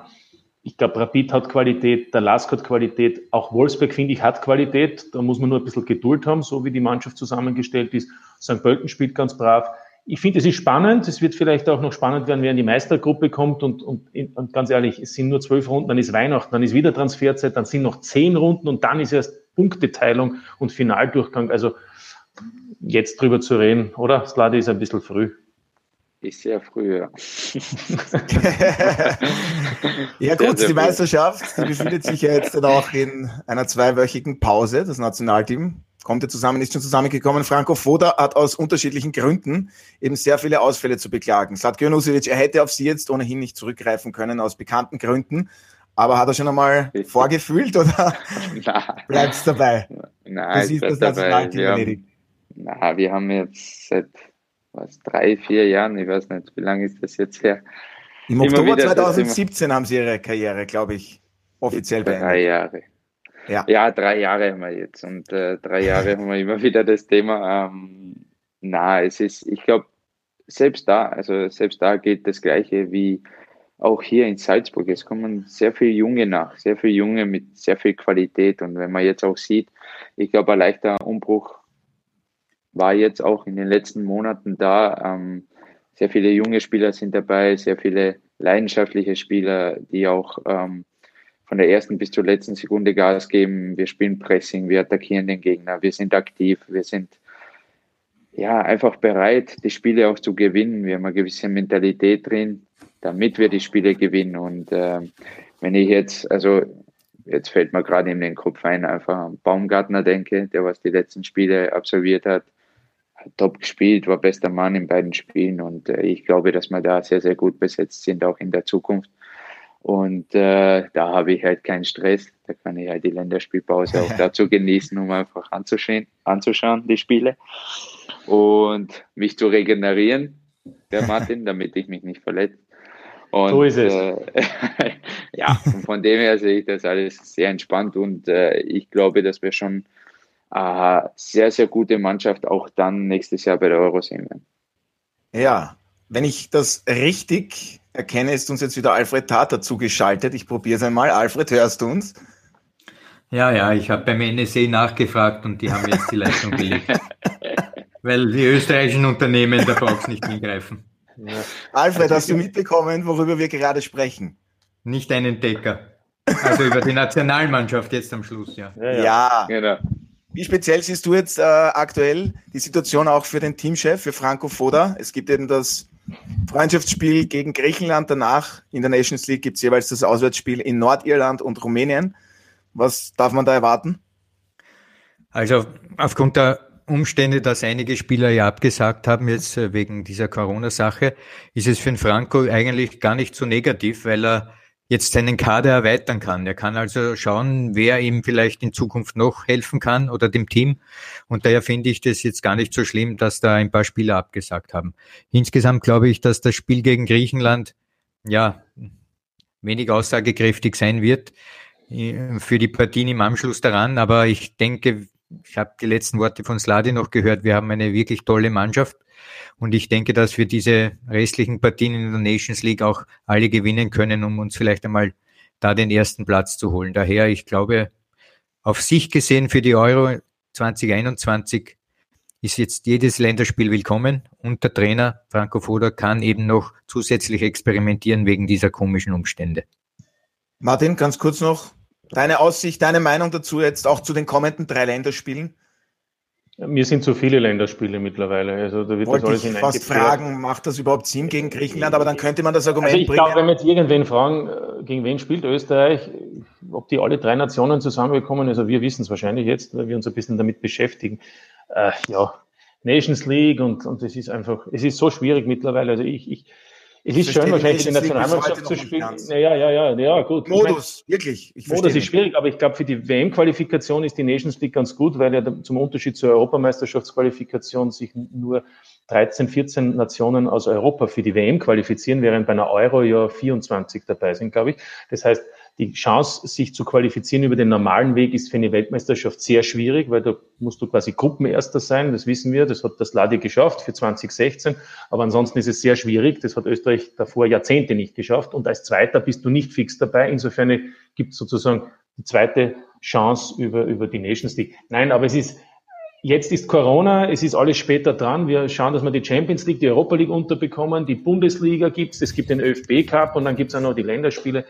C: Ich glaube, Rapid hat Qualität, der Lask hat Qualität, auch Wolfsburg, finde ich, hat Qualität. Da muss man nur ein bisschen Geduld haben, so wie die Mannschaft zusammengestellt ist. St. Pölten spielt ganz brav. Ich finde, es ist spannend. Es wird vielleicht auch noch spannend werden, wer in die Meistergruppe kommt. Und, und, und ganz ehrlich, es sind nur zwölf Runden, dann ist Weihnachten, dann ist wieder Transferzeit, dann sind noch zehn Runden und dann ist erst Punkteteilung und Finaldurchgang. Also jetzt drüber zu reden, oder? Slade ist ein bisschen früh.
E: Ist sehr früh, ja. <laughs>
A: ja gut, sehr, sehr die Meisterschaft die befindet sich ja jetzt dann auch in einer zweiwöchigen Pause. Das Nationalteam kommt ja zusammen, ist schon zusammengekommen. Franco Foda hat aus unterschiedlichen Gründen eben sehr viele Ausfälle zu beklagen. Slatko Junusovic, er hätte auf sie jetzt ohnehin nicht zurückgreifen können aus bekannten Gründen. Aber hat er schon einmal vorgefühlt oder <laughs> bleibt es dabei?
E: Nein, das ist das Nationalteam erledigt. Na, wir haben jetzt seit was, drei, vier Jahren, ich weiß nicht, wie lange ist das jetzt her?
A: Im Oktober 2017 haben Sie Ihre Karriere, glaube ich, offiziell
E: beendet. Drei Jahre. Ja. ja, drei Jahre haben wir jetzt und äh, drei Jahre haben wir immer wieder das Thema. Ähm, na, es ist, ich glaube, selbst da, also selbst da geht das Gleiche wie auch hier in Salzburg. Es kommen sehr viele Junge nach, sehr viele Junge mit sehr viel Qualität. Und wenn man jetzt auch sieht, ich glaube, ein leichter Umbruch war jetzt auch in den letzten Monaten da. Ähm, sehr viele junge Spieler sind dabei, sehr viele leidenschaftliche Spieler, die auch ähm, von der ersten bis zur letzten Sekunde Gas geben. Wir spielen Pressing, wir attackieren den Gegner, wir sind aktiv, wir sind ja einfach bereit, die Spiele auch zu gewinnen. Wir haben eine gewisse Mentalität drin, damit wir die Spiele gewinnen. Und äh, wenn ich jetzt, also jetzt fällt mir gerade in den Kopf ein, einfach an Baumgartner denke, der was die letzten Spiele absolviert hat, hat top gespielt, war bester Mann in beiden Spielen und äh, ich glaube, dass wir da sehr, sehr gut besetzt sind, auch in der Zukunft. Und äh, da habe ich halt keinen Stress. Da kann ich halt die Länderspielpause auch <laughs> dazu genießen, um einfach anzuschauen, anzuschauen, die Spiele. Und mich zu regenerieren, der Martin, <laughs> damit ich mich nicht verletze. Und,
C: so ist es. Äh, <laughs>
E: ja, und von dem her sehe ich das alles sehr entspannt und äh, ich glaube, dass wir schon äh, sehr, sehr gute Mannschaft auch dann nächstes Jahr bei der Euro sehen werden.
A: Ja, wenn ich das richtig erkenne, ist uns jetzt wieder Alfred Tata zugeschaltet. Ich probiere es einmal. Alfred, hörst du uns?
D: Ja, ja, ich habe beim NSE nachgefragt und die haben jetzt die Leistung gelegt. <laughs> Weil die österreichischen Unternehmen, da braucht es nicht hingreifen.
A: Ja. Alfred, hast du mitbekommen, worüber wir gerade sprechen?
D: Nicht einen Decker. Also über die Nationalmannschaft jetzt am Schluss, ja.
A: Ja, ja. ja. Genau. Wie speziell siehst du jetzt äh, aktuell die Situation auch für den Teamchef, für Franco Foda? Es gibt eben das Freundschaftsspiel gegen Griechenland. Danach in der Nations League gibt es jeweils das Auswärtsspiel in Nordirland und Rumänien. Was darf man da erwarten?
D: Also aufgrund der Umstände, dass einige Spieler ja abgesagt haben jetzt äh, wegen dieser Corona-Sache, ist es für den Franco eigentlich gar nicht so negativ, weil er jetzt seinen Kader erweitern kann. Er kann also schauen, wer ihm vielleicht in Zukunft noch helfen kann oder dem Team. Und daher finde ich das jetzt gar nicht so schlimm, dass da ein paar Spieler abgesagt haben. Insgesamt glaube ich, dass das Spiel gegen Griechenland ja wenig aussagekräftig sein wird äh, für die Partien im Anschluss daran. Aber ich denke, ich habe die letzten Worte von Sladi noch gehört. Wir haben eine wirklich tolle Mannschaft. Und ich denke, dass wir diese restlichen Partien in der Nations League auch alle gewinnen können, um uns vielleicht einmal da den ersten Platz zu holen. Daher, ich glaube, auf sich gesehen für die Euro 2021 ist jetzt jedes Länderspiel willkommen und der Trainer Franco Foda kann eben noch zusätzlich experimentieren wegen dieser komischen Umstände.
A: Martin, ganz kurz noch deine Aussicht, deine Meinung dazu jetzt auch zu den kommenden drei Länderspielen?
C: Mir sind zu viele Länderspiele mittlerweile. Also da wird
A: Wollte das alles ich fast fragen, macht das überhaupt Sinn gegen Griechenland? Aber dann könnte man das Argument also
C: ich bringen. Ich glaube, wenn wir jetzt irgendwen fragen, äh, gegen wen spielt Österreich, ob die alle drei Nationen zusammenbekommen, also wir wissen es wahrscheinlich jetzt, weil wir uns ein bisschen damit beschäftigen. Äh, ja, Nations League und, und es ist einfach, es ist so schwierig mittlerweile. Also ich, ich, Es ist schön, wahrscheinlich die Nationalmannschaft zu spielen. Ja, ja, ja, ja, gut.
A: Modus, ich mein, wirklich.
C: Ich Modus ist schwierig, aber ich glaube, für die WM-Qualifikation ist die Nations League ganz gut, weil ja zum Unterschied zur Europameisterschaftsqualifikation sich nur 13, 14 Nationen aus Europa für die WM qualifizieren, während bei einer Euro ja 24 dabei sind, glaube ich. Das heißt, die Chance, sich zu qualifizieren über den normalen Weg, ist für eine Weltmeisterschaft sehr schwierig, weil da musst du quasi Gruppenerster sein, das wissen wir, das hat das Ladi geschafft für 2016, aber ansonsten ist es sehr schwierig, das hat Österreich davor Jahrzehnte nicht geschafft und als Zweiter bist du nicht fix dabei, insofern gibt es sozusagen die zweite Chance über, über die Nations League. Nein, aber es ist, Jetzt ist Corona, es ist alles später dran. Wir schauen, dass wir die Champions League, die Europa League unterbekommen, die Bundesliga gibt's, es gibt den ÖFB Cup und dann gibt's auch noch die Länderspiele.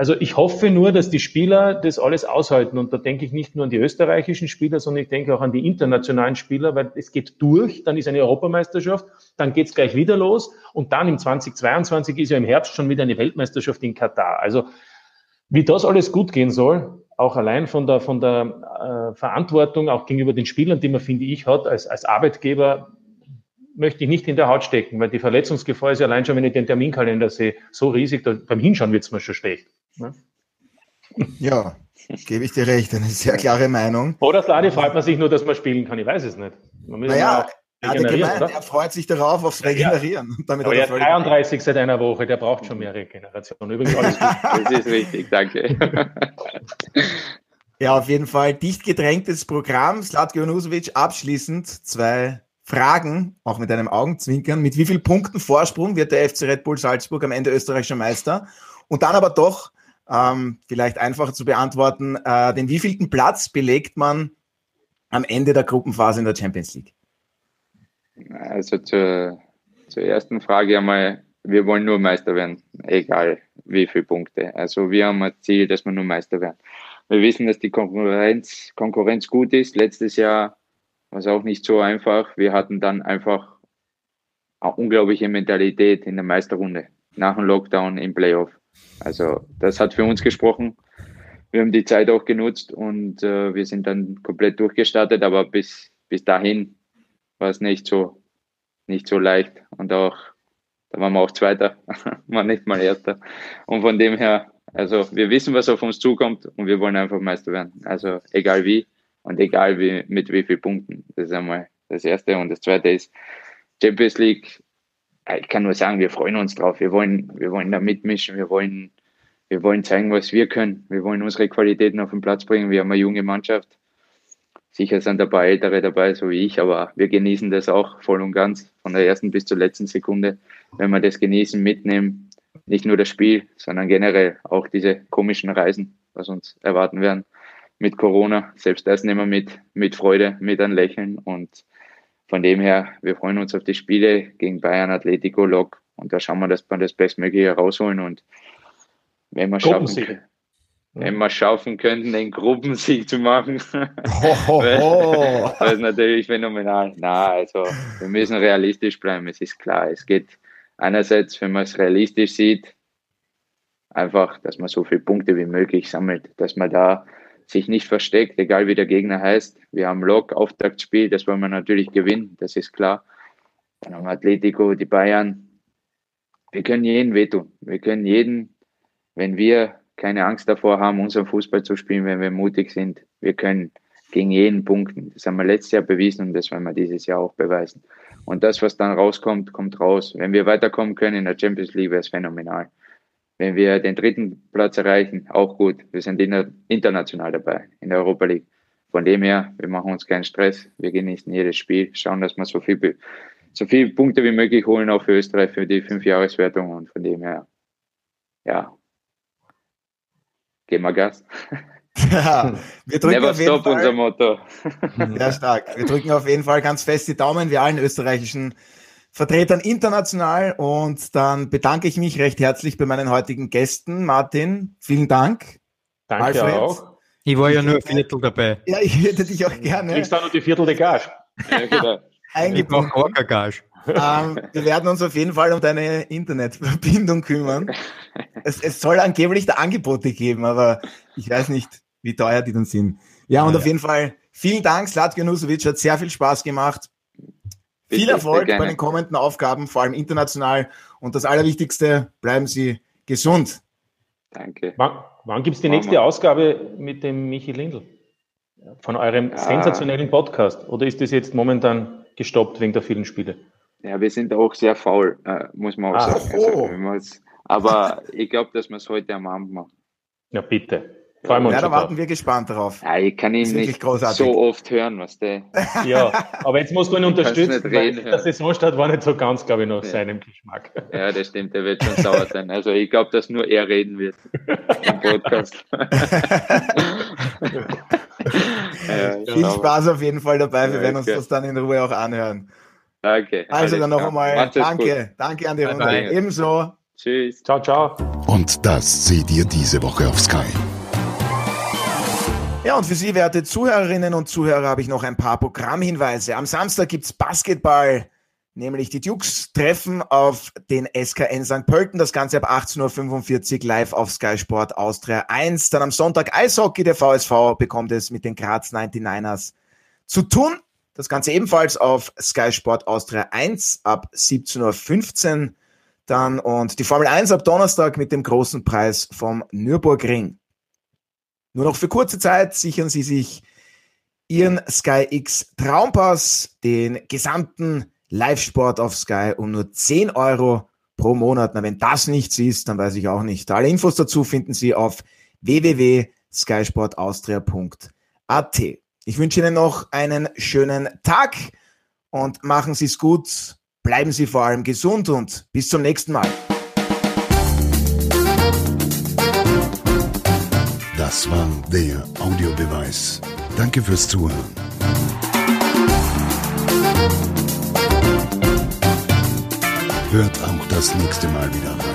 C: Also ich hoffe nur, dass die Spieler das alles aushalten. Und da denke ich nicht nur an die österreichischen Spieler, sondern ich denke auch an die internationalen Spieler, weil es geht durch, dann ist eine Europameisterschaft, dann geht's gleich wieder los und dann im 2022 ist ja im Herbst schon wieder eine Weltmeisterschaft in Katar. Also wie das alles gut gehen soll, auch allein von der, von der äh, Verantwortung, auch gegenüber den Spielern, die man, finde ich, hat als, als Arbeitgeber, möchte ich nicht in der Haut stecken, weil die Verletzungsgefahr ist ja allein schon, wenn ich den Terminkalender sehe, so riesig, da, beim Hinschauen wird's mir schon schlecht. Ne?
A: Ja, gebe ich dir recht, eine sehr klare Meinung.
C: Oder Sladi freut man sich nur, dass man spielen kann, ich weiß es nicht.
A: Naja, er hat gemeint, er freut sich darauf aufs Regenerieren.
C: Ja. <laughs> Damit Aber er 33 seit einer Woche, der braucht schon mehr Regeneration. Übrigens alles
E: gut. <laughs> das ist richtig, danke. <laughs>
A: ja, auf jeden Fall dicht gedrängtes Programm. Slatko Junusovic abschließend zwei Fragen, auch mit einem Augenzwinkern. Mit wie vielen Punkten Vorsprung wird der FC Red Bull Salzburg am Ende österreichischer Meister? Und dann aber doch, ähm, vielleicht einfacher zu beantworten, äh, den wievielten Platz belegt man am Ende der Gruppenphase in der Champions League?
E: Also zur, zur ersten Frage einmal, wir wollen nur Meister werden, egal wie viele Punkte. Also wir haben ein Ziel, dass wir nur Meister werden. Wir wissen, dass die Konkurrenz, Konkurrenz gut ist. Letztes Jahr war es auch nicht so einfach. Wir hatten dann einfach eine unglaubliche Mentalität in der Meisterrunde nach dem Lockdown im Playoff. Also das hat für uns gesprochen. Wir haben die Zeit auch genutzt und äh, wir sind dann komplett durchgestartet, aber bis, bis dahin war es nicht so, nicht so leicht. Und auch, da waren wir auch Zweiter, <laughs> war nicht mal Erster. Und von dem her, also wir wissen, was auf uns zukommt und wir wollen einfach Meister werden. Also egal wie und egal wie, mit wie vielen Punkten. Das ist einmal das Erste. Und das Zweite ist, Champions League ich kann nur sagen, wir freuen uns drauf. Wir wollen, wir wollen da mitmischen. Wir wollen, wir wollen zeigen, was wir können. Wir wollen unsere Qualitäten auf den Platz bringen. Wir haben eine junge Mannschaft. Sicher sind ein paar Ältere dabei, so wie ich, aber wir genießen das auch voll und ganz, von der ersten bis zur letzten Sekunde. Wenn wir das genießen, mitnehmen, nicht nur das Spiel, sondern generell auch diese komischen Reisen, was uns erwarten werden mit Corona. Selbst das nehmen wir mit, mit Freude, mit ein Lächeln und von dem her, wir freuen uns auf die Spiele gegen Bayern, Atletico, Lok und da schauen wir, dass wir das Bestmögliche rausholen und wenn wir schaffen, wenn wir schaffen könnten, den Gruppensieg zu machen, oh, wäre es natürlich phänomenal. Na, also wir müssen realistisch bleiben, es ist klar. Es geht einerseits, wenn man es realistisch sieht, einfach, dass man so viele Punkte wie möglich sammelt, dass man da sich nicht versteckt, egal wie der Gegner heißt. Wir haben Lok, Auftaktspiel, das wollen wir natürlich gewinnen, das ist klar. Dann haben wir Atletico, die Bayern. Wir können jeden wehtun. Wir können jeden, wenn wir keine Angst davor haben, unseren Fußball zu spielen, wenn wir mutig sind, wir können gegen jeden punkten. Das haben wir letztes Jahr bewiesen und das wollen wir dieses Jahr auch beweisen. Und das, was dann rauskommt, kommt raus. Wenn wir weiterkommen können in der Champions League, wäre es phänomenal. Wenn wir den dritten Platz erreichen, auch gut. Wir sind international dabei in der Europa League. Von dem her, wir machen uns keinen Stress. Wir genießen jedes Spiel, schauen, dass wir so viel, so viele Punkte wie möglich holen, auch für Österreich, für die Fünfjahreswertung. Und von dem her, ja, gehen wir Gas.
A: Ja, wir drücken
E: Never auf jeden stop, Fall, unser Motto. <laughs>
A: Sehr stark. Wir drücken auf jeden Fall ganz fest die Daumen, wie allen österreichischen Vertretern international. Und dann bedanke ich mich recht herzlich bei meinen heutigen Gästen. Martin, vielen Dank.
C: Danke Alfred. auch.
D: Ich war ja nur ein Viertel dabei.
A: Ja, ich hätte dich auch gerne. Du
C: kriegst auch nur die Viertel der Gage.
A: Ja, <laughs> genau. Eingebunden. Ich Gage. Ähm, wir werden uns auf jeden Fall um deine Internetverbindung kümmern. Es, es soll angeblich da Angebote geben, aber ich weiß nicht, wie teuer die dann sind. Ja, und ja, auf jeden Fall vielen Dank, Slatko Nusovic, hat sehr viel Spaß gemacht. Viel Erfolg bei den kommenden Aufgaben, vor allem international. Und das Allerwichtigste, bleiben Sie gesund.
C: Danke. Wann, wann gibt es die Mama. nächste Ausgabe mit dem Michi Lindl? Von eurem ja. sensationellen Podcast? Oder ist das jetzt momentan gestoppt wegen der vielen Spiele?
E: Ja, wir sind auch sehr faul, äh, muss man auch ah, sagen. Also, oh. aber ich glaube, dass wir es heute am Abend machen.
C: Ja, bitte.
A: Freuen wir uns ja, da warten wir gespannt drauf.
E: Ja, ich kann ihn nicht großartig. so oft hören, was der.
C: Ja, aber jetzt musst du ihn unterstützen, weil der Saisonstart war nicht so ganz, glaube ich, nach ja. seinem Geschmack.
E: Ja, das stimmt, der wird schon sauer sein. Also ich glaube, dass nur er reden wird im Podcast. <laughs>
A: ja, Viel Spaß auf jeden Fall dabei. Wir werden uns das dann in Ruhe auch anhören.
E: Okay.
A: Also dann noch einmal danke. Gut. Danke an die Runde. Ebenso.
C: Tschüss. Ciao, ciao.
B: Und das seht ihr diese Woche auf Sky.
A: Ja, und für Sie, werte Zuhörerinnen und Zuhörer, habe ich noch ein paar Programmhinweise. Am Samstag gibt's Basketball, nämlich die Dukes treffen auf den SKN St. Pölten. Das Ganze ab 18.45 Uhr live auf Sky Sport Austria 1. Dann am Sonntag Eishockey. Der VSV bekommt es mit den Graz 99ers zu tun. Das Ganze ebenfalls auf Sky Sport Austria 1 ab 17.15 Uhr dann und die Formel 1 ab Donnerstag mit dem großen Preis vom Nürburgring. Nur noch für kurze Zeit sichern Sie sich Ihren Sky X Traumpass, den gesamten Live-Sport auf Sky um nur 10 Euro pro Monat. Na, wenn das nichts ist, dann weiß ich auch nicht. Alle Infos dazu finden Sie auf www.skysportaustria.at. Ich wünsche Ihnen noch einen schönen Tag und machen Sie es gut. Bleiben Sie vor allem gesund und bis zum nächsten Mal.
B: Das war der Audiobeweis. Danke fürs Zuhören. Hört auch das nächste Mal wieder rein.